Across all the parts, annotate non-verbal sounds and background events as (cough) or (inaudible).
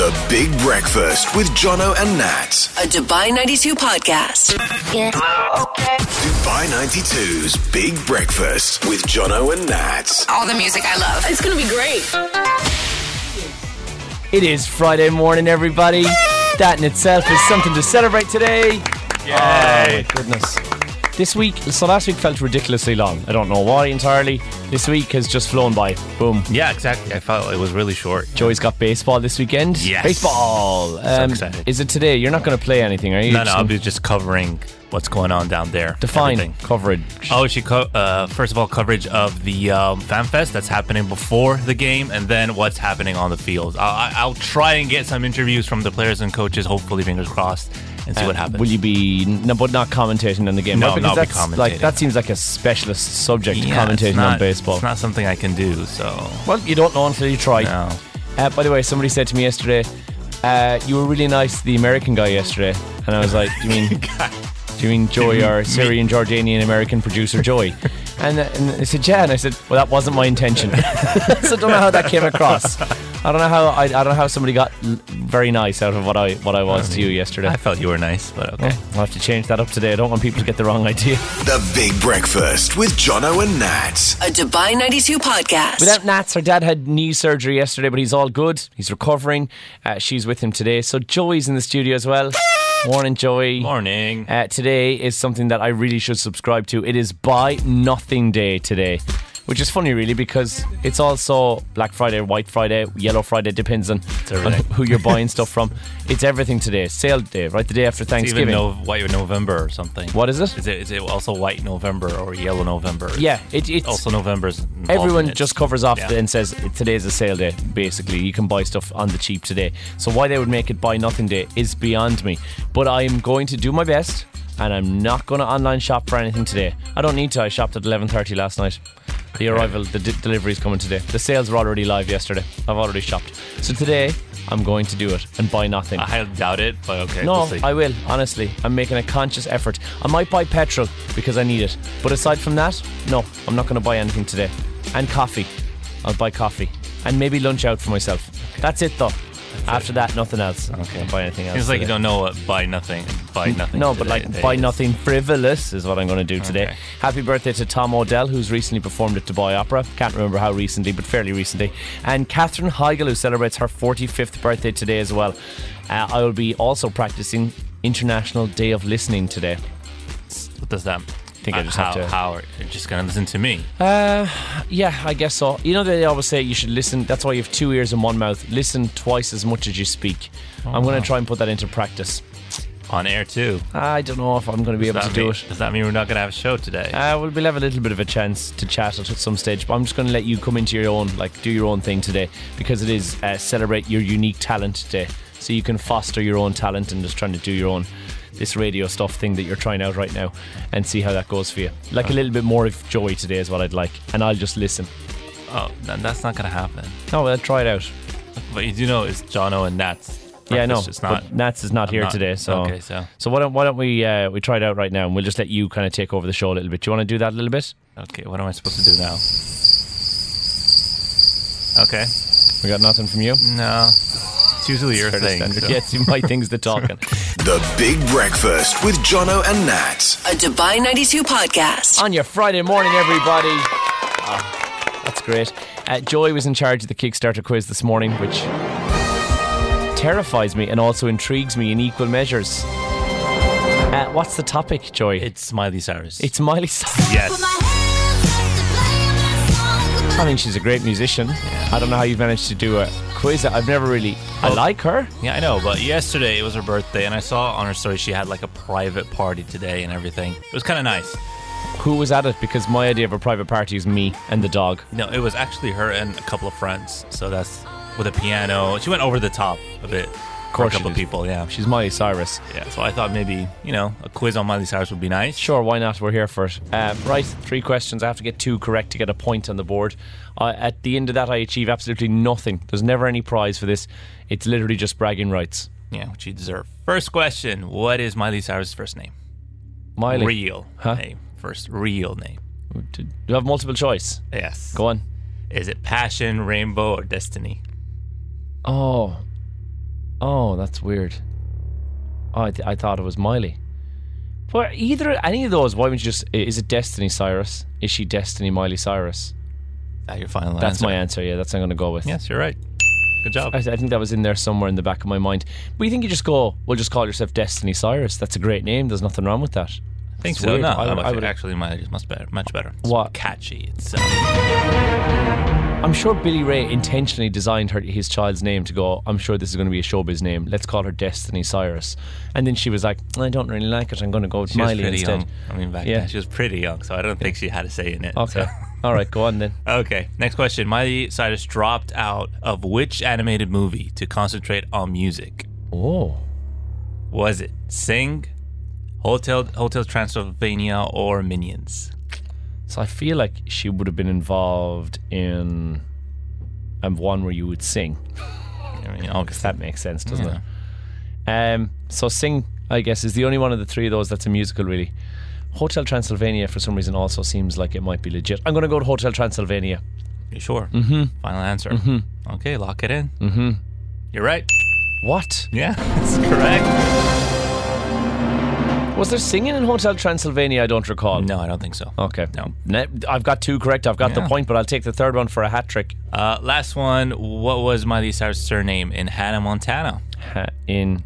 The Big Breakfast with Jono and Nat. A Dubai 92 podcast. Dubai 92's Big Breakfast with Jono and Nat. All the music I love. It's going to be great. It is Friday morning, everybody. That in itself is something to celebrate today. Yay. Oh, my goodness. This week, so last week felt ridiculously long. I don't know why entirely. This week has just flown by. Boom. Yeah, exactly. I felt it was really short. Joey's got baseball this weekend. Yes. Baseball. Um, excited. Is it today? You're not going to play anything, are you? No, no, Just I'll be just covering what's going on down there. Define Everything. coverage. Oh, she co- uh, first of all coverage of the um, fan fest that's happening before the game, and then what's happening on the field. I- I'll try and get some interviews from the players and coaches. Hopefully, fingers crossed, and see what happens. Will you be, no, but not commentating on the game? No, right? Not be that's like that seems like a specialist subject, Yeah, commentating not- on baseball. It's not something I can do. So Well, you don't know until you try. no. Uh, by the way, somebody said to me yesterday, uh, "You were really nice to the American guy yesterday," and I was like, "Do you mean, (laughs) do you mean Joey, our Syrian Jordanian American producer Joy? (laughs) And, uh, and they said, "Yeah," and I said, "Well, that wasn't my intention." (laughs) so I don't know how that came across. I don't know how I, I don't know how somebody got l- very nice out of what I what I was to you yesterday. I felt you were nice, but okay. I'll have to change that up today. I don't want people to get the wrong idea. The Big Breakfast with Jono and Nat. A Dubai 92 podcast. Without Nats, her dad had knee surgery yesterday, but he's all good. He's recovering. Uh, she's with him today. So Joey's in the studio as well. Morning, Joey. Morning. Uh, today is something that I really should subscribe to. It is Buy Nothing Day today, which is funny, really, because it's also Black Friday, White Friday, Yellow Friday, depends on, on who you're buying (laughs) stuff from. It's everything today. Sale day, right? The day after It's even Thanksgiving. no, white November or something. what is it? Is it? Is it also white November or yellow November? Yeah, it, it's Also, November's. Everyone it. just covers off Yeah. and says today's a sale day. Basically, you can buy stuff on the cheap today. So why they would make it buy nothing day is beyond me. But I'm going to do my best, and I'm not going to online shop for anything today. I don't need to. I shopped at 11:30 last night. The arrival, the d- delivery is coming today. The sales were already live yesterday. I've already shopped. So today, I'm going to do it and buy nothing. I doubt it, but okay. No, we'll see. I will. Honestly, I'm making a conscious effort. I might buy petrol because I need it, but aside from that, no, I'm not going to buy anything today. And coffee, I'll buy coffee, and maybe lunch out for myself. That's it, though. After that, nothing else. Okay. I'll buy anything else. Seems like you don't know what buy nothing, buy nothing. No, but today- like day buy is. nothing frivolous is what I'm going to do today. Okay. Happy birthday to Tom Odell, who's recently performed at Dubai Opera. Can't remember how recently, but fairly recently. And Katherine Heigl, who celebrates her 45th birthday today as well. Uh, I will be also practicing International Day of Listening today. What does that? I think I just how, have to- How are just gonna listen to me? Uh, yeah, I guess so. You know, they always say you should listen. That's why you have two ears and one mouth. Listen twice as much as you speak. I'm going to try and put that into practice. On air too. I don't know if I'm going to be able to that do it. Does that mean we're not gonna have a show today? Uh, well, we'll have a little bit of a chance to chat at some stage, but I'm just going to let you come into your own, like, do your own thing today because it is uh, celebrate your unique talent day. So you can foster your own talent and just trying to do your own this radio stuff thing that you're trying out right now and see how that goes for you. Like a little bit more of joy today is what I'd like, and I'll just listen. oh, then that's not gonna happen. No, I'll try it out. But you do know it's Jono and Nats. Yeah, I know. It's not. but Nats is not I'm here not- today, so okay, so- so why don't why don't we uh, we try it out right now, and we'll just let you kind of take over the show a little bit. Do you want to do that a little bit? Okay, what am I supposed to do now? Okay. We got nothing from you. No. It's usually your thing. so- Yes, might thing's the talking. (laughs) The Big Breakfast with Jono and Nat. A Dubai 92 podcast. On your Friday morning, everybody. Ah, that's great. Uh, Joy was in charge of the Kickstarter quiz this morning, which terrifies me and also intrigues me in equal measures. Uh, what's the topic, Joy? It's Miley Cyrus. it's Miley Cyrus. yes. I mean, she's a great musician. I don't know how you've managed to do a quiz. I've never really. I Oh. like her. Yeah, I know, but yesterday it was her birthday, and I saw on her story she had like a private party today and everything. It was kind of nice. Who was at it? Because my idea of a private party is me and the dog. No, it was actually her and a couple of friends. So that's with a piano. She went over the top a bit. Of course a couple of people, yeah. She's Miley Cyrus. Yeah, so I thought maybe, you know, a quiz on Miley Cyrus would be nice. Sure, why not? We're here for it. Um, right, three questions. I have to get two correct to get a point on the board. Uh, at the end of that, I achieve absolutely nothing. There's never any prize for this. It's literally just bragging rights. Yeah, which you deserve. First question What is Miley Cyrus' first name? Miley, Real Huh? name. First real name. do you have multiple choice? Yes. Go on. Is it Passion, Rainbow, or Destiny? Oh, Oh, that's weird. Oh, I, th- I thought it was Miley. But either any of those, why wouldn't you just? Is it Destiny Cyrus? Is she Destiny Miley Cyrus? That your final That's answer? my answer. Yeah, that's what I'm going to go with. Yes, you're right. Good job. I, I think that was in there somewhere in the back of my mind. But you think you just go, well, just call yourself Destiny Cyrus. That's a great name. There's nothing wrong with that. I think It's so. weird. No, I would- I would- actually my is much better. Much better. It's What? Catchy. It's uh, I'm sure Billy Ray intentionally designed her his child's name to go. I'm sure this is going to be a showbiz name. Let's call her Destiny Cyrus. And then she was like, I don't really like it. I'm going to go with she Miley pretty instead. young. I mean, back Yeah. then she was pretty young, so I don't think she had a say in it. Okay. so. (laughs) All right, go on then. (laughs) Okay, next question. Miley Cyrus dropped out of which animated movie to concentrate on music? Oh. Was it Sing, Hotel Hotel Transylvania, or Minions? So I feel like she would have been involved in um, one where you would sing. I mean, obviously. That makes sense, doesn't it? Um, so Sing, I guess, is the only one of the three of those that's a musical, really. Hotel Transylvania, for some reason, also seems like it might be legit. I'm going to go to Hotel Transylvania. You sure? Mm-hmm. Final answer. Mm-hmm. Okay, lock it in. Mm-hmm. You're right. What? Yeah, (laughs) that's correct. Was there singing in Hotel Transylvania? I don't recall. No, I don't think so. Okay. No. Ne- I've got two correct. I've got the Yeah. point, but I'll take the third one for a hat trick. Uh, last one. What was Miley Cyrus' surname in Hannah Montana? Ha- in.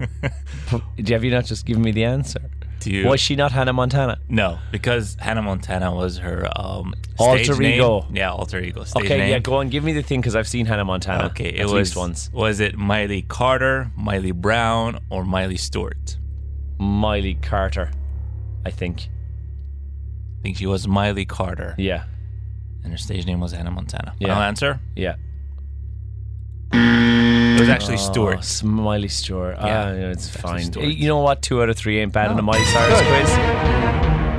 (laughs) Have you not just given me the answer? Do you? Was she not Hannah Montana? no, because Hannah Montana was her um, Alter stage name. ego. Yeah, alter ego. Stage Okay, name. yeah, go on. Give me the thing because I've seen Hannah Montana. Okay, it at was least once. Was it Miley Carter, Miley Brown, or Miley Stewart? Miley Carter, I think. I think she was Miley Carter, Yeah, and her stage name was Hannah Montana. Yeah. Final answer? yeah. It was actually Stewart. Oh. Smiley Stewart. Yeah, Ah, it's it's fine. You know what? Two out of three ain't bad in a Miley Cyrus quiz.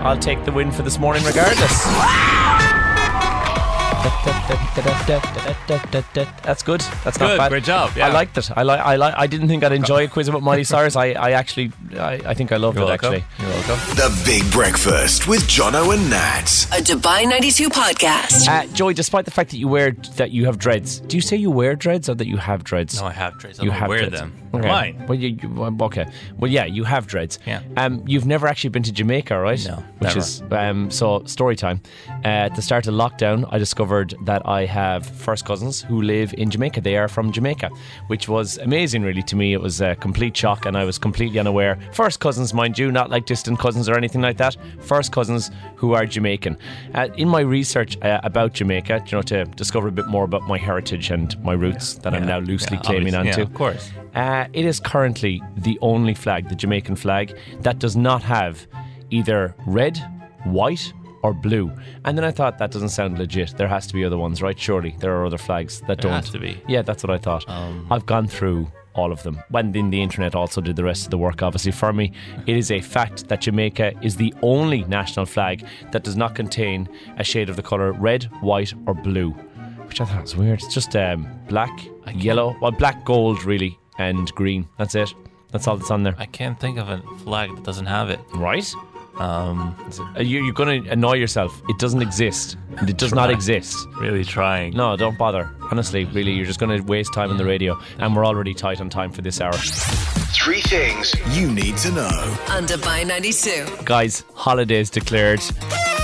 I'll take the win for this morning regardless. (laughs) That's good. That's not Good, bad. great job, yeah. I liked it. I like. I like. I didn't think I'd enjoy a quiz about Miley Cyrus. I, I actually. I, I think I loved You're it. welcome. Actually. You're welcome. The Big Breakfast with Jono and Nat. A Dubai 92 podcast. Uh, Joey, despite the fact that you wear that you have dreads, do you say you wear dreads or that you have dreads? No, I have dreads. I you don't have wear dreads. them. They're Okay. mine. Well, you, you, okay. Well, yeah, you have dreads. Yeah. Um, you've never actually been to Jamaica, right? No, Which never. is um. So story time. Uh, at the start of lockdown, I discovered that I have first cousins who live in Jamaica. They are from Jamaica, which was amazing. Really, to me, it was a complete shock, and I was completely unaware. First cousins, mind you, not like distant cousins or anything like that. First cousins who are Jamaican. Uh, in my research uh, about Jamaica, you know, to discover a bit more about my heritage and my roots that I'm now loosely Yeah, claiming onto. Yeah, of course. Uh, it is currently the only flag, the Jamaican flag, that does not have either red, white, or blue. And then I thought that doesn't sound legit. There has to be other ones, right? Surely there are other flags that There don't. has to be. Yeah, that's what I thought. I've gone through all of them. When then the internet also did the rest of the work, obviously, for me. It is a fact that Jamaica is the only national flag that does not contain a shade of the colour red, white, or blue. Which I thought was weird. It's just um, black, yellow, well, black, gold, really, and green. That's it. That's all that's on there. I can't think of a flag that doesn't have it. Right? Um, You, you're going to annoy yourself. It doesn't exist. It does not exist. really trying. No, don't bother. Honestly, really, you're just going to waste time on the radio, and we're already tight on time for this hour. Three things you need to know. On Dubai 92. Guys, holidays declared.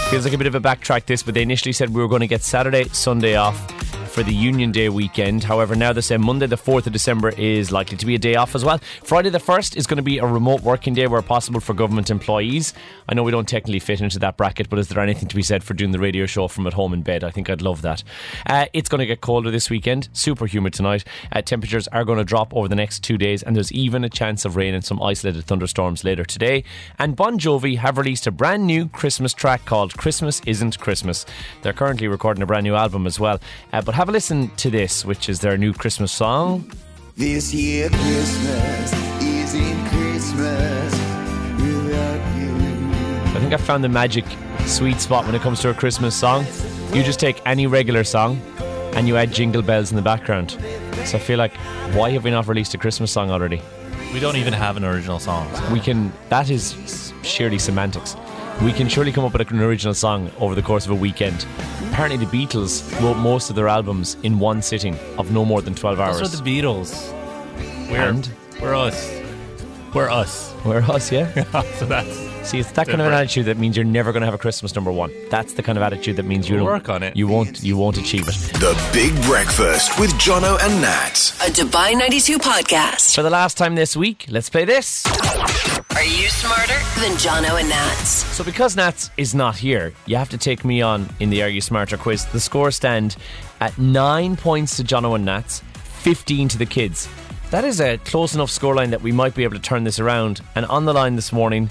Feels like a bit of a backtrack this, but they initially said we were going to get Saturday, Sunday off for the Union Day weekend. However, now they say Monday, the 4th of December, is likely to be a day off as well. Friday, the 1st, is going to be a remote working day where possible for government employees. I know we don't technically fit into that bracket, but is there anything to be said for doing the radio show from at home in bed? I think I'd love that. Uh, it's going to get colder this weekend, super humid tonight. Uh, temperatures are going to drop over the next two days, and there's even a chance of rain and some isolated thunderstorms later today. And Bon Jovi have released a brand new Christmas track called Christmas Isn't Christmas. They're currently recording a brand new album as well. Uh, but have a listen to this, which is their new Christmas song. This year Christmas isn't Christmas without you. I think I found the magic sweet spot when it comes to a Christmas song. You just take any regular song and you add jingle bells in the background. So I feel like, why have we not released a Christmas song already? We don't even have an original song. We can, that is sheerly semantics. We can surely come up with an original song over the course of a weekend. Apparently, the Beatles wrote most of their albums in one sitting of no more than 12 hours. Those are the Beatles. We're, And? we're us. We're us. We're us, yeah? (laughs) so that's See, it's that kind of an attitude that means you're never going to have a Christmas number one. That's the kind of attitude that means you We'll don't work on it. You won't. You won't achieve it. The Big Breakfast with Jono and Nat. A Dubai 92 podcast. For the last time this week, let's play this. Are you smarter than Jono and Nats? So, because Nats is not here, you have to take me on in the Are You Smarter quiz. The score stand at nine points to Jono and Nats, 15 to the kids. That is a close enough scoreline that we might be able to turn this around. And on the line this morning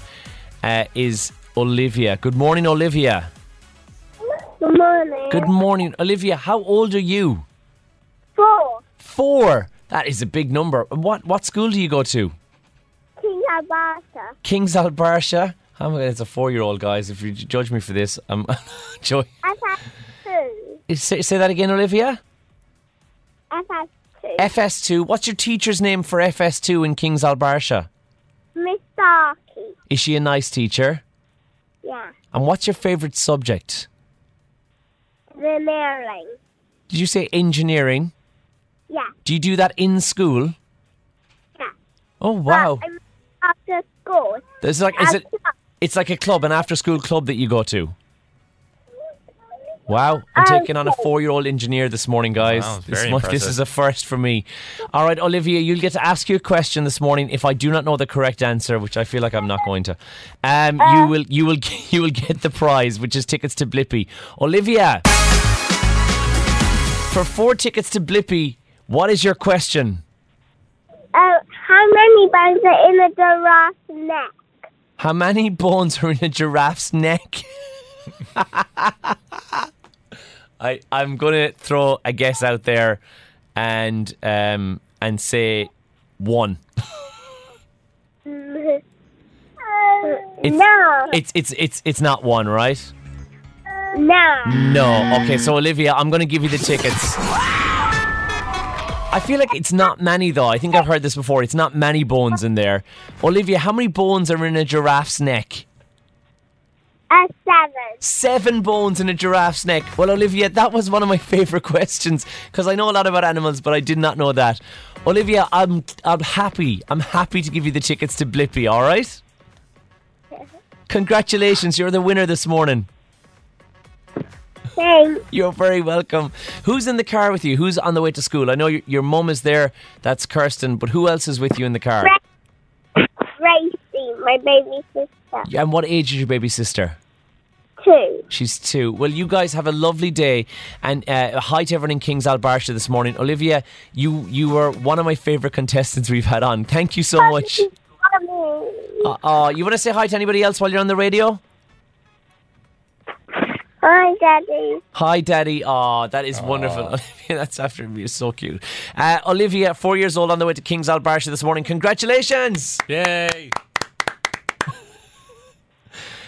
uh, is Olivia. Good morning, Olivia. Good morning. Good morning, Olivia. How old are you? Four. Four. That is a big number. What what school do you go to? King's Al Barsha. King's Al Barsha. I'm, it's a four-year-old, guys. If you judge me for this, I'm (laughs) joy. FS2. Say, say that again, Olivia. FS2. FS2. What's your teacher's name for FS2 in King's Al Barsha? Miss Starkey. Is she a nice teacher? Yeah. And what's your favourite subject? Mailing. Did you say engineering? Yeah. Do you do that in school? Yeah. Oh wow! After school. It's like is it? It's like a club, an after-school club that you go to. Wow, I'm Um, taking on a four-year-old engineer this morning, guys. Wow, this, very mo- (laughs) this is a first for me. All right, Olivia, you'll get to ask you a question this morning. If I do not know the correct answer, which I feel like I'm not going to, um, Uh. you will you will (laughs) you will get the prize, which is tickets to Blippi. Olivia, for four tickets to Blippi, what is your question? Uh, how many bones are in a giraffe's neck? How many bones are in a giraffe's neck? (laughs) (laughs) I I'm gonna throw a guess out there, and um and say one. (laughs) It's- no. It's it's it's it's not one, right? no. No. Okay, so Olivia, I'm gonna give you the tickets. I feel like it's not many though. I think I've heard this before. It's not many bones in there. Olivia, how many bones are in a giraffe's neck? A seven. Seven bones in a giraffe's neck. Well, Olivia, that was one of my (laughs) favourite questions because I know a lot about animals, but I did not know that. Olivia, I'm I'm happy. I'm happy to give you the tickets to Blippi. All right. (laughs) Congratulations, you're the winner this morning. Thanks. (laughs) You're very welcome. Who's in the car with you? Who's on the way to school? I know your, your mum is there. That's Kirsten. But who else is with you in the car? Gracie, my baby sister. And what age is your baby sister? Two. She's two. Well, you guys have a lovely day, and uh, hi to everyone in Kings Al Barsha this morning. Olivia, you you were one of my favourite contestants we've had on. Thank you so much. Mommy. Uh, uh, you want to say hi to anybody else while you're on the radio? Hi, Daddy. Hi, Daddy. Oh, that is wonderful. (laughs) Olivia, that's after me. It's so cute. Uh, Olivia, four years old, on the way to Kings Al Barsha this morning. Congratulations! Yay!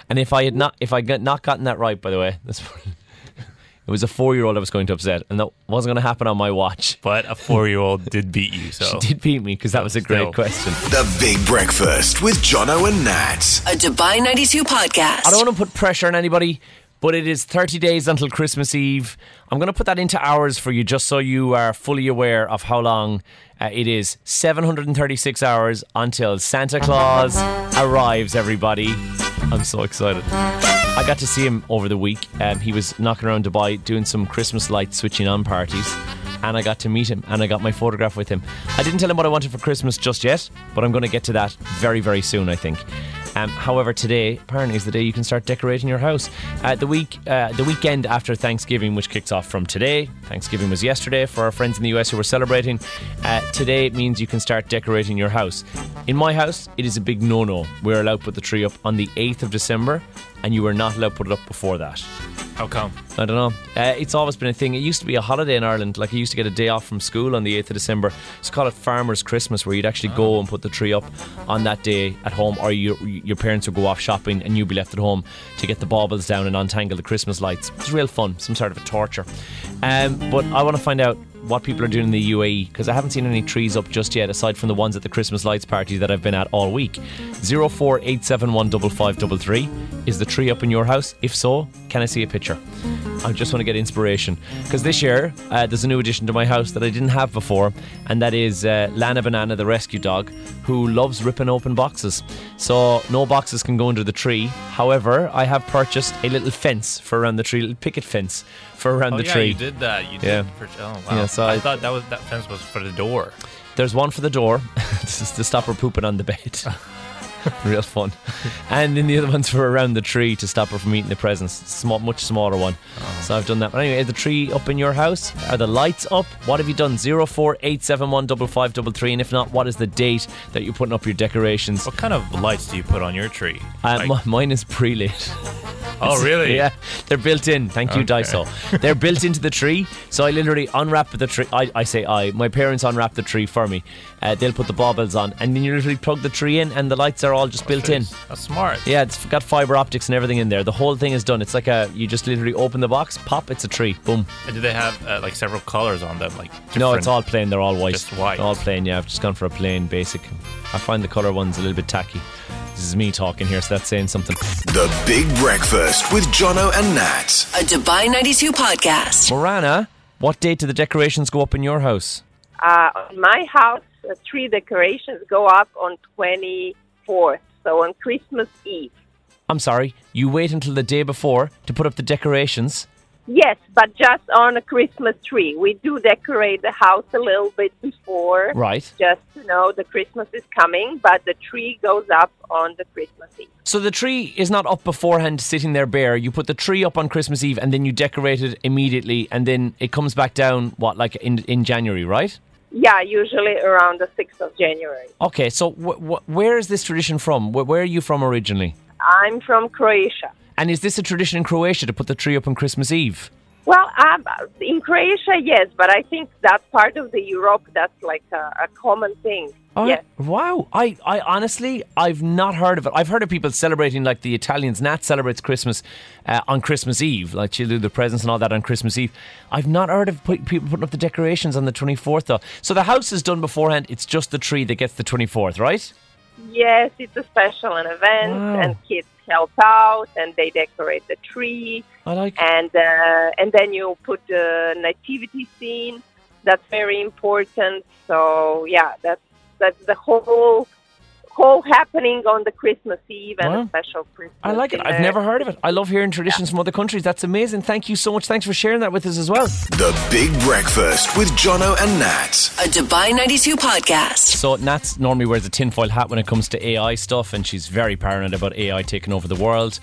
And if I had not, if I got not gotten that right, by the way, that's (laughs) it was a four-year-old I was going to upset, and that wasn't going to happen on my watch. (laughs) But a four-year-old did beat you, so She did beat me because that was a great Still. question. The Big Breakfast with Jono and Nat. A Dubai 92 podcast. I don't want to put pressure on anybody, but it is 30 days until Christmas Eve. I'm going to put that into hours for you just so you are fully aware of how long uh, it is. 736 hours until Santa Claus arrives, everybody. I'm so excited. I got to see him over the week. Um, he was knocking around Dubai doing some Christmas light switching on parties. And I got to meet him and I got my photograph with him. I didn't tell him what I wanted for Christmas just yet, but I'm going to get to that very, very soon, I think. Um, however, today apparently is the day you can start decorating your house. Uh, the week, uh, the weekend after Thanksgiving, which kicks off from today. Thanksgiving was yesterday for our friends in the US who were celebrating. Uh, today means you can start decorating your house. In my house, it is a big no-no. We're allowed to put the tree up on the 8th of December, and you are not allowed to put it up before that. How come? I don't know. Uh, it's always been a thing. It used to be a holiday in Ireland. Like I used to get a day off from school on the 8th of December. It's called it Farmer's Christmas, where you'd actually go and put the tree up on that day at home, or your your parents would go off shopping and you'd be left at home to get the baubles down and untangle the Christmas lights. It's real fun, some sort of a torture. Um, but I want to find out what people are doing in the UAE because I haven't seen any trees up just yet, aside from the ones at the Christmas lights party that I've been at all week. Zero four eight seven one double five double three. Is the tree up in your house? If so, can I see a picture? I just want to get inspiration because this year uh, there's a new addition to my house that I didn't have before, and that is uh, Lana Banana, the rescue dog, who loves ripping open boxes. So no boxes can go under the tree. However, I have purchased a little fence for around the tree, little picket fence for around Oh, the yeah, tree. you did that. You did. Yeah. For, oh, wow. Yeah, so I, I- thought that was that fence was for the door. There's one for the door. (laughs) this is to stop her pooping on the bed. (laughs) (laughs) Real fun. And then the other one's were around the tree to stop her from eating the presents. Small, much smaller one. So I've done that. But anyway, is the tree up in your house? Are the lights up? What have you done? Zero four eight seven one double five double three. And if not, what is the date that you're putting up your decorations? What kind of lights do you put on your tree? Uh, Like- mi- mine is pre-lit. oh, (laughs) really? Yeah, they're built in. Thank you, Okay. Daiso. They're built into the tree. So I literally unwrap the tree. I, I say I. My parents unwrap the tree for me. Uh, they'll put the baubles on, and then you literally plug the tree in, and the lights are all just built in. That's smart. Yeah, it's got fiber optics and everything in there. The whole thing is done. It's like a you just literally open the box, pop, it's a tree. Boom. And Do they have uh, like several colors on them? Like No, it's all plain. They're all white. Just white. All plain. Yeah, I've just gone for a plain basic. I find the color ones a little bit tacky. This is me talking here, so that's saying something. The Big Breakfast with Jono and Nat. A Dubai 92 podcast. Morana, what date do the decorations go up in your house? uh, on my house, uh, tree decorations go up on 24th, so on Christmas Eve. I'm sorry, you wait until the day before to put up the decorations. Yes, but just on a Christmas tree. We do decorate the house a little bit before, Right. just to know the Christmas is coming, but the tree goes up on the Christmas Eve. So the tree is not up beforehand, sitting there bare. You put the tree up on Christmas Eve, and then you decorate it immediately, and then it comes back down. What, like in in January, right? Yeah, usually around the 6th of January. Okay. So wh- wh- where is this tradition from? Wh- where are you from originally? I'm from Croatia. And is this a tradition in Croatia to put the tree up on Christmas Eve? Well, um, in Croatia, yes, but I think that part of the Europe, that's like a, a common thing. Oh, yes. Wow. I, I honestly, I've not heard of it. I've heard of people celebrating like the Italians. Nat celebrates Christmas uh, on Christmas Eve. Like she'll do the presents and all that on Christmas Eve. I've not heard of put, people putting up the decorations on the 24th though. So the house is done beforehand. It's just the tree that gets the 24th, right? Yes, it's a special an event, Wow. and kids help out, and they decorate the tree, I like and uh, and then you put the nativity scene. That's very important. So yeah, that's that's the whole whole happening on the Christmas Eve and Wow. a special Christmas. I like it. I've never heard of it. I love hearing traditions from other countries. That's amazing. Thank you so much. Thanks for sharing that with us as well. The Big Breakfast with Jono and Nat. A Dubai 92 podcast. So Nats normally wears a tinfoil hat when it comes to AI stuff, and she's very paranoid about AI taking over the world.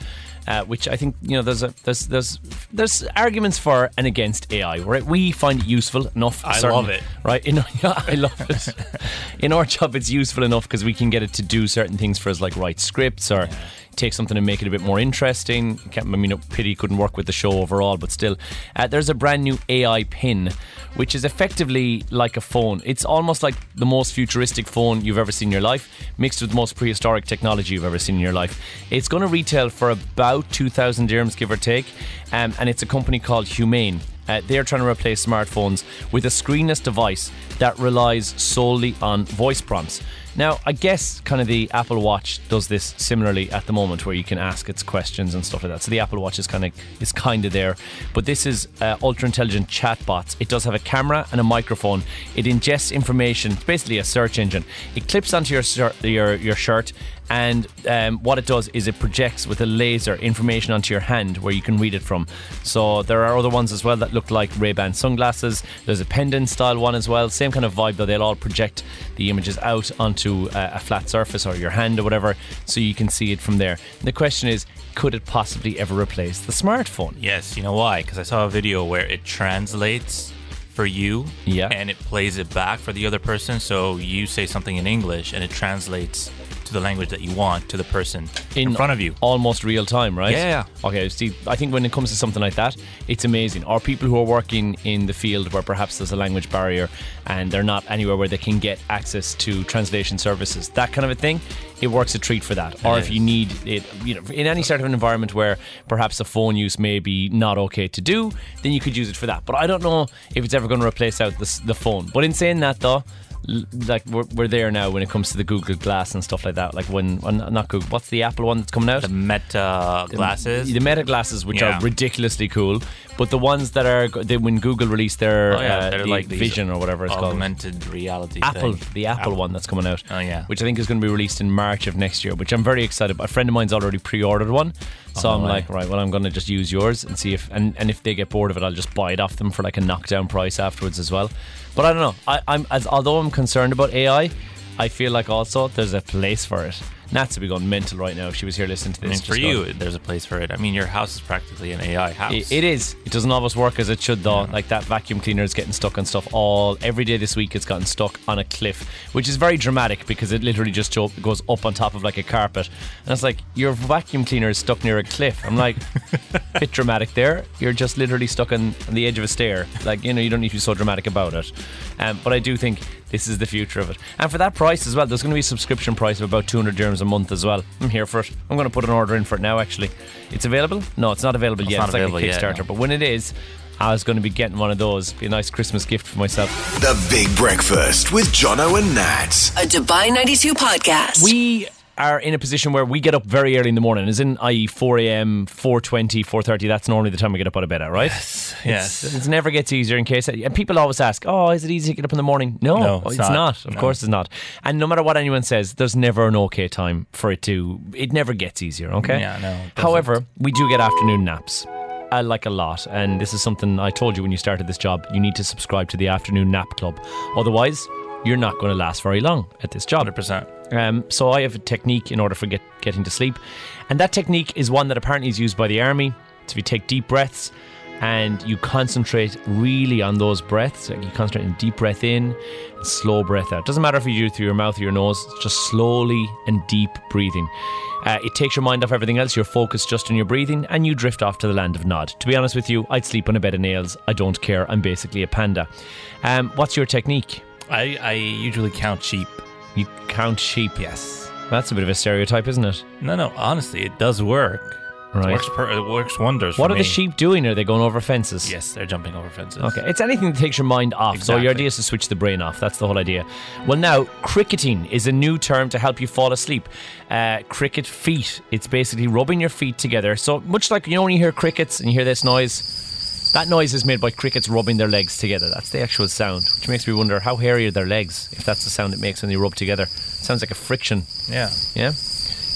Uh, which I think you know there's a there's there's there's arguments for and against AI. Right, we find it useful enough. I certain- love it. Right, in, yeah, (laughs) I love it. (laughs) in our job, it's useful enough because we can get it to do certain things for us, like write scripts or take something and make it a bit more interesting. Can't, I mean, pity couldn't work with the show overall, but still, uh, there's a brand new AI pin, which is effectively like a phone. It's almost like the most futuristic phone you've ever seen in your life, mixed with the most prehistoric technology you've ever seen in your life. It's going to retail for about 2,000 dirhams, give or take, um, and it's a company called Humane. Uh, they're trying to replace smartphones with a screenless device that relies solely on voice prompts. Now, I guess kind of the Apple Watch does this similarly at the moment, where you can ask its questions and stuff like that. So the Apple Watch is kind of is kind of there, but this is uh, ultra intelligent chatbots. It does have a camera and a microphone. It ingests information. It's basically a search engine. It clips onto your your your shirt, and um, what it does is it projects with a laser information onto your hand where you can read it from. So there are other ones as well that look like Ray-Ban sunglasses. There's a pendant style one as well. Same kind of vibe though. They'll all project the images out onto uh, a flat surface or your hand or whatever, so you can see it from there. the question is, could it possibly ever replace the smartphone? Yes, you know why? Because I saw a video where it translates for you, Yeah. and it plays it back for the other person. So you say something in English, and it translates to the language that you want to the person in, front of you. almost real time, right? Yeah. Okay, see, I think when it comes to something like that, it's amazing. Or people who are working in the field where perhaps there's a language barrier and they're not anywhere where they can get access to translation services, that kind of a thing, it works a treat for that. Or if you need it, you know, in any sort of an environment where perhaps a phone use may be not okay to do, then you could use it for that. But I don't know if it's ever going to replace out the, the phone. But in saying that, though, like we're, we're there now when it comes to the Google Glass and stuff like that. Like when, not Google, what's the Apple one that's coming out? The Meta glasses. The Meta glasses, which Yeah. are ridiculously cool, but the ones that are they, when Google released their Oh, yeah, uh, they're the like Vision or whatever it's called, augmented reality. Apple, thing. the Apple, one that's coming out. Oh, yeah. which I think is going to be released in March of next year. Which I'm very excited. about. A friend of mine's already pre-ordered one, so Oh, I'm like, right, well, I'm going to just use yours and see if and, and if they get bored of it, I'll just buy it off them for like a knockdown price afterwards as well. But I don't know. I, I'm as although I'm concerned about AI, I feel like also there's a place for it. Nats would be going mental right now if she was here listening to I this. mean, for you, going, there's a place for it. I mean, your house is practically an AI house. It, it is. It doesn't always work as it should, though. Like that vacuum cleaner is getting stuck on stuff all every day this week. It's gotten stuck on a cliff, which is very dramatic because it literally just goes up on top of like a carpet, and it's like your vacuum cleaner is stuck near a cliff. I'm like, (laughs) bit dramatic there. You're just literally stuck on, on the edge of a stair. Like you know, you don't need to be so dramatic about it. Um, but I do think this is the future of it, and for that price as well, there's going to be a subscription price of about 200 dirhams a month as well. I'm here for it. I'm going to put an order in for it now. Actually, it's available. No, it's not available yet. not it's available like a yet, Kickstarter, no. but when it is, I was going to be getting one of those. Be a nice Christmas gift for myself. The Big Breakfast with Jono and Nat. A Dubai 92 podcast. We are in a position where we get up very early in the morning, as in i.e. 4 a.m., 4.20, 4.30. That's normally the time we get up out of bed at, right? yes. It never gets easier in case. And people always ask, "Oh, is it easy to get up in the morning?" No, No, it's, it's not. not. Of No. course, it's not. And no matter what anyone says, there's never an okay time for it to. It never gets easier. Okay. Yeah, no. However, we do get afternoon naps. I like a lot, and this is something I told you when you started this job. You need to subscribe to the afternoon nap club. Otherwise, you're not going to last very long at this job. 100%. Um, so I have a technique in order for get, getting to sleep, and that technique is one that apparently is used by the army. So if you take deep breaths and you concentrate really on those breaths, like you concentrate on deep breath in, and slow breath out. Doesn't matter if you do it through your mouth or your nose. It's just slowly and deep breathing. Uh, it takes your mind off everything else. You're focused just on your breathing, and you drift off to the land of Nod. To be honest with you, I'd sleep on a bed of nails. I don't care. I'm basically a panda. Um, what's your technique? I, I usually count sheep. You count sheep. Yes. That's a bit of a stereotype, isn't it? No, no. Honestly, it does work. Right. It works. Per- it works wonders. What for are the sheep doing? Are they going over fences? Yes, they're jumping over fences. Okay, it's anything that takes your mind off. So your Exactly. idea is to switch the brain off. That's the whole idea. Well, now cricketing is a new term to help you fall asleep. Uh, cricket feet. It's basically rubbing your feet together. So much like you know when you hear crickets and you hear this noise, that noise is made by crickets rubbing their legs together. That's the actual sound, which makes me wonder how hairy are their legs if that's the sound it makes when they rub together. sounds like a friction. Yeah. Yeah.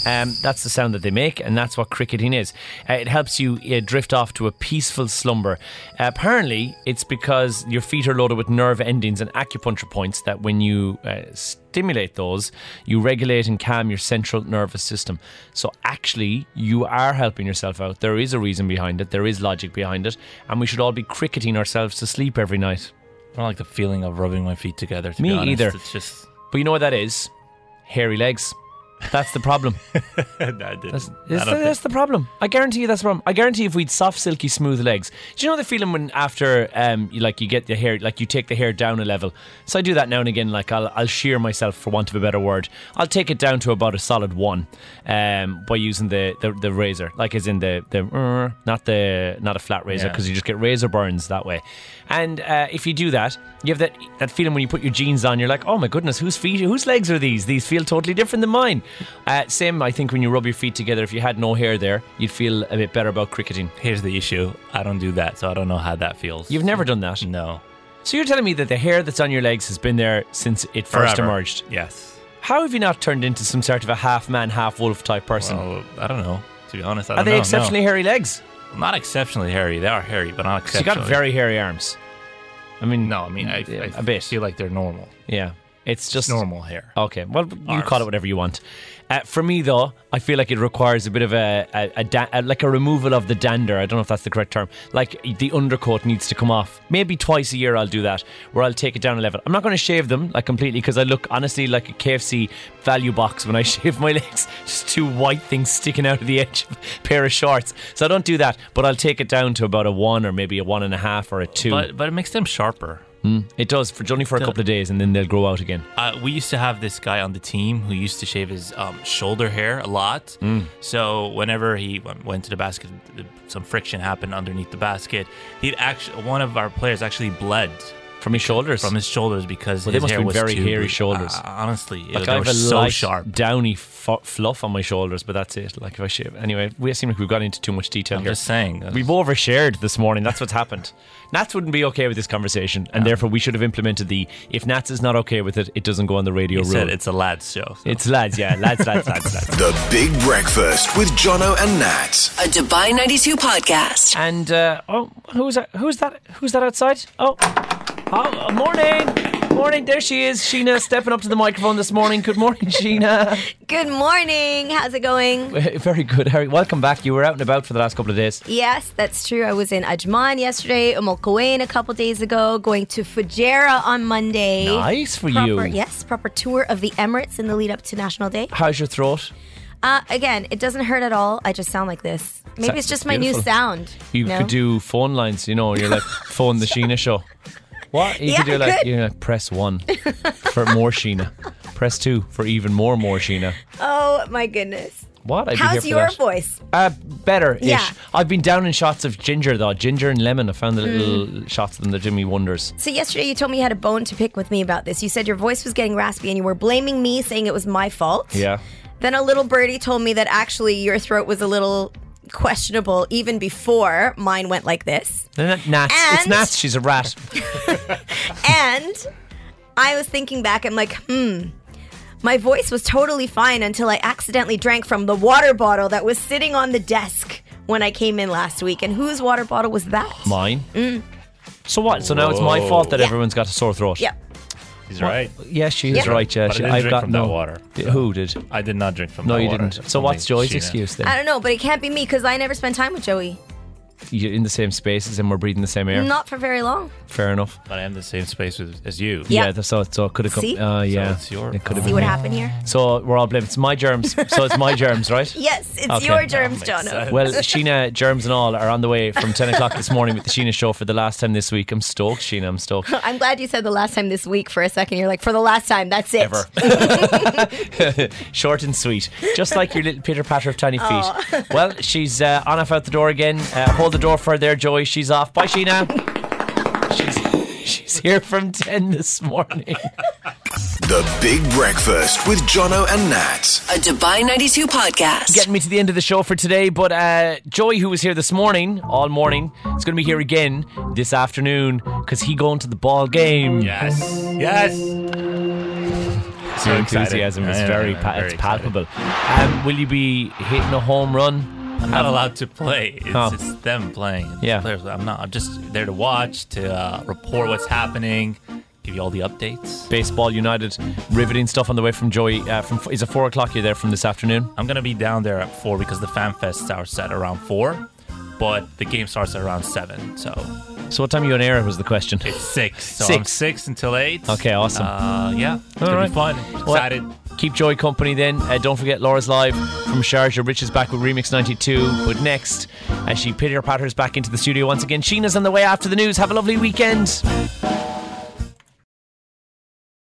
Um, that's the sound that they make, and that's what cricketing is. Uh, it helps you uh, drift off to a peaceful slumber. Uh, apparently, it's because your feet are loaded with nerve endings and acupuncture points that when you uh, stimulate those, you regulate and calm your central nervous system. So, actually, you are helping yourself out. There is a reason behind it, there is logic behind it, and we should all be cricketing ourselves to sleep every night. I don't like the feeling of rubbing my feet together. To Me either. It's just. But you know what that is? Hairy legs. That's the problem. (laughs) I didn't. That's, I that's, the, that's the problem. I guarantee you that's the problem. I guarantee if we'd soft, silky, smooth legs. Do you know the feeling when after um you like you get the hair like you take the hair down a level? So I do that now and again. Like I'll I'll shear myself for want of a better word. I'll take it down to about a solid one, um by using the the, the razor, like as in the the uh, not the not a flat razor Yeah. because you just get razor burns that way. And uh, if you do that, you have that that feeling when you put your jeans on. You're like, oh my goodness, whose feet, whose legs are these? These feel totally different than mine. Uh, same, I think, when you rub your feet together. If you had no hair there, you'd feel a bit better about cricketing. Here's the issue. I don't do that, so I don't know how that feels. You've never done that. no. So you're telling me that the hair that's on your legs has been there since it first Forever. emerged. Yes. How have you not turned into some sort of a half man, half wolf type person? Well, I don't know. To be honest, I are don't they know. exceptionally hairy legs? No. Not exceptionally hairy. They are hairy, but not 'Cause you exceptionally. got very hairy arms. I mean, No, I mean, I, Yeah, I a bit. feel like they're normal. Yeah, it's just normal hair. Okay, well, you Arms. call it whatever you want. Uh, for me, though, I feel like it requires a bit of a, a, a, da- a like a removal of the dander. I don't know if that's the correct term. Like the undercoat needs to come off. Maybe twice a year I'll do that, where I'll take it down a level. I'm not going to shave them like completely because I look honestly like a KFC value box when I (laughs) shave my legs. Just two white things sticking out of the edge of a pair of shorts. So I don't do that, but I'll take it down to about a one or maybe a one and a half or a two. But but it makes them sharper. It does for only for a couple of days, and then they'll grow out again. Uh, we used to have this guy on the team who used to shave his um, shoulder hair a lot. Mm. So whenever he went to the basket, some friction happened underneath the basket. He'd actually one of our players actually bled From his shoulders. from his shoulders because Well, they must hair have been was very too hairy shoulders. Uh, honestly, like they I were have a so light, sharp. downy fu- fluff on my shoulders, but that's it. Like if I shave. Anyway, we seem like we've got into too much detail I'm here. just saying. We've overshared this morning. That's what's happened. Nats wouldn't be okay with this conversation, and therefore we should have implemented the if Nats is not okay with it, it doesn't go on the radio You rule. said it's a lads show. so- It's lads, yeah, lads, lads, lads, lads. (laughs) The Big Breakfast with Jono and Nat. A Dubai 92 podcast. And uh, oh, who's that? Who's that? Who's that outside? Oh, oh, morning, morning. There she is, Sheena, stepping up to the microphone this morning. Good morning, Sheena. (laughs) Good morning. How's it going? (laughs) Very good, Harry. Welcome back. You were out and about for the last couple of days. Yes, that's true. I was in Ajman yesterday, Umm Al Quwain a couple days ago, going to Fujairah on Monday. Nice for proper, you. Yes, proper tour of the Emirates in the lead up to National Day. How's your throat? Uh, again, it doesn't hurt at all. I just sound like this. Maybe it's just my new beautiful. sound. You no? could do phone lines, you know, you're like (laughs) phone the Sheena show. What? You Yeah, could do like could. you know, press one for more Sheena. Press two for even more more Sheena. Oh my goodness. What? I'd How's your that. voice? Uh, better ish. Yeah. I've been down in shots of ginger though. Ginger and lemon. I found the little Mm. shots of them that did me wonders. So yesterday you told me you had a bone to pick with me about this. You said your voice was getting raspy and you were blaming me, saying it was my fault. Yeah. Then a little birdie told me that actually your throat was a little questionable even before mine went like this. Nats. It's And- Nats. She's a rat. (laughs) And I was thinking back, I'm like, hmm. My voice was totally fine until I accidentally drank from the water bottle that was sitting on the desk when I came in last week. And whose water bottle was that? Mine. So what? So now it's my fault that Mm. Yeah. everyone's got a sore throat. Yeah. He's right. Yeah, she is Yeah. right. Yeah, But I she, didn't I've drink got from no. that water. D- Who did? I did not drink from No, that you water. didn't. So what's Joey's Sheena. excuse then? I don't know, but it can't be me because I never spend time with Joey. You're in the same spaces and we're breathing the same air. Not for very long. Fair enough. But I am the same space with, as you. Yeah. that's so so it could have come. See? Uh, yeah, it's your it could have See been. what happened here? So we're all blamed. It's my germs. so it's my germs, right? (laughs) Yes, it's Okay. your germs, makes Jono. sense. Well, (laughs) Sheena, germs and all are on the way from 10 o'clock this morning with the Sheena show for the last time this week. I'm stoked, Sheena. I'm stoked. (laughs) I'm glad you said the last time this week for a second. You're like, for the last time, that's it. Ever. Short and sweet. Just like your little pitter patter of tiny feet. Well, she's uh, on off out the door again. Uh, hold the door for her there, Joey. She's off. Bye, Sheena. She's, she's here from 10 this morning. The Big Breakfast with Jono and Nat. A Dubai 92 podcast. Getting me to the end of the show for today, but uh, Joey, who was here this morning, all morning, is going to be here again this afternoon because he going to the ball game. Yes. Yes. Your So excited. enthusiasm is I very, I'm pa- very it's palpable. Um, will you be hitting a home run? I'm not allowed to play. It's, Oh. it's them playing. It's Yeah. Players. I'm not. I'm just there to watch, to uh, report what's happening, give you all the updates. Baseball United, riveting stuff on the way from Joey. Uh, from is it four o'clock? You're there from this afternoon. I'm gonna be down there at four because the fan fest starts at around four, but the game starts at around seven. So So what time are you on air? Was the question. it's six. So I'm Six. six until eight. Okay, awesome. Uh, yeah, it's All gonna right. be fun. Well, Excited. Keep Joy company then. Uh, don't forget Laura's live from Sharjah. Rich is back with Remix 92. But next, as she pitter patters back into the studio once again, Sheena's on the way after the news. Have a lovely weekend.